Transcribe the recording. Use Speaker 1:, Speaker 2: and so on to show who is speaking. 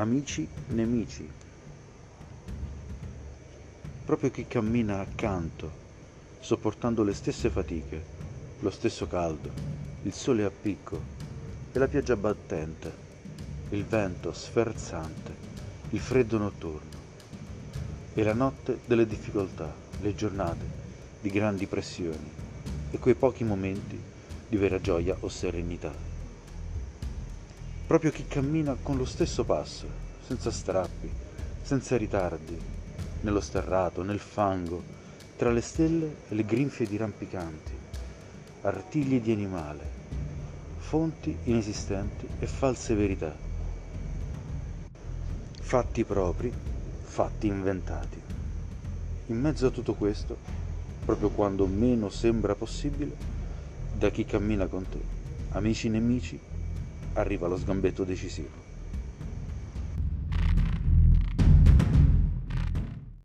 Speaker 1: amici nemici. Proprio chi cammina accanto, sopportando le stesse fatiche, lo stesso caldo, il sole a picco e la pioggia battente, il vento sferzante, il freddo notturno e la notte delle difficoltà, le giornate di grandi pressioni e quei pochi momenti di vera gioia o serenità proprio chi cammina con lo stesso passo, senza strappi, senza ritardi, nello sterrato, nel fango, tra le stelle e le grinfie di rampicanti, artigli di animale, fonti inesistenti e false verità, fatti propri, fatti inventati. In mezzo a tutto questo, proprio quando meno sembra possibile, da chi cammina con te, amici nemici, arriva lo sgambetto decisivo.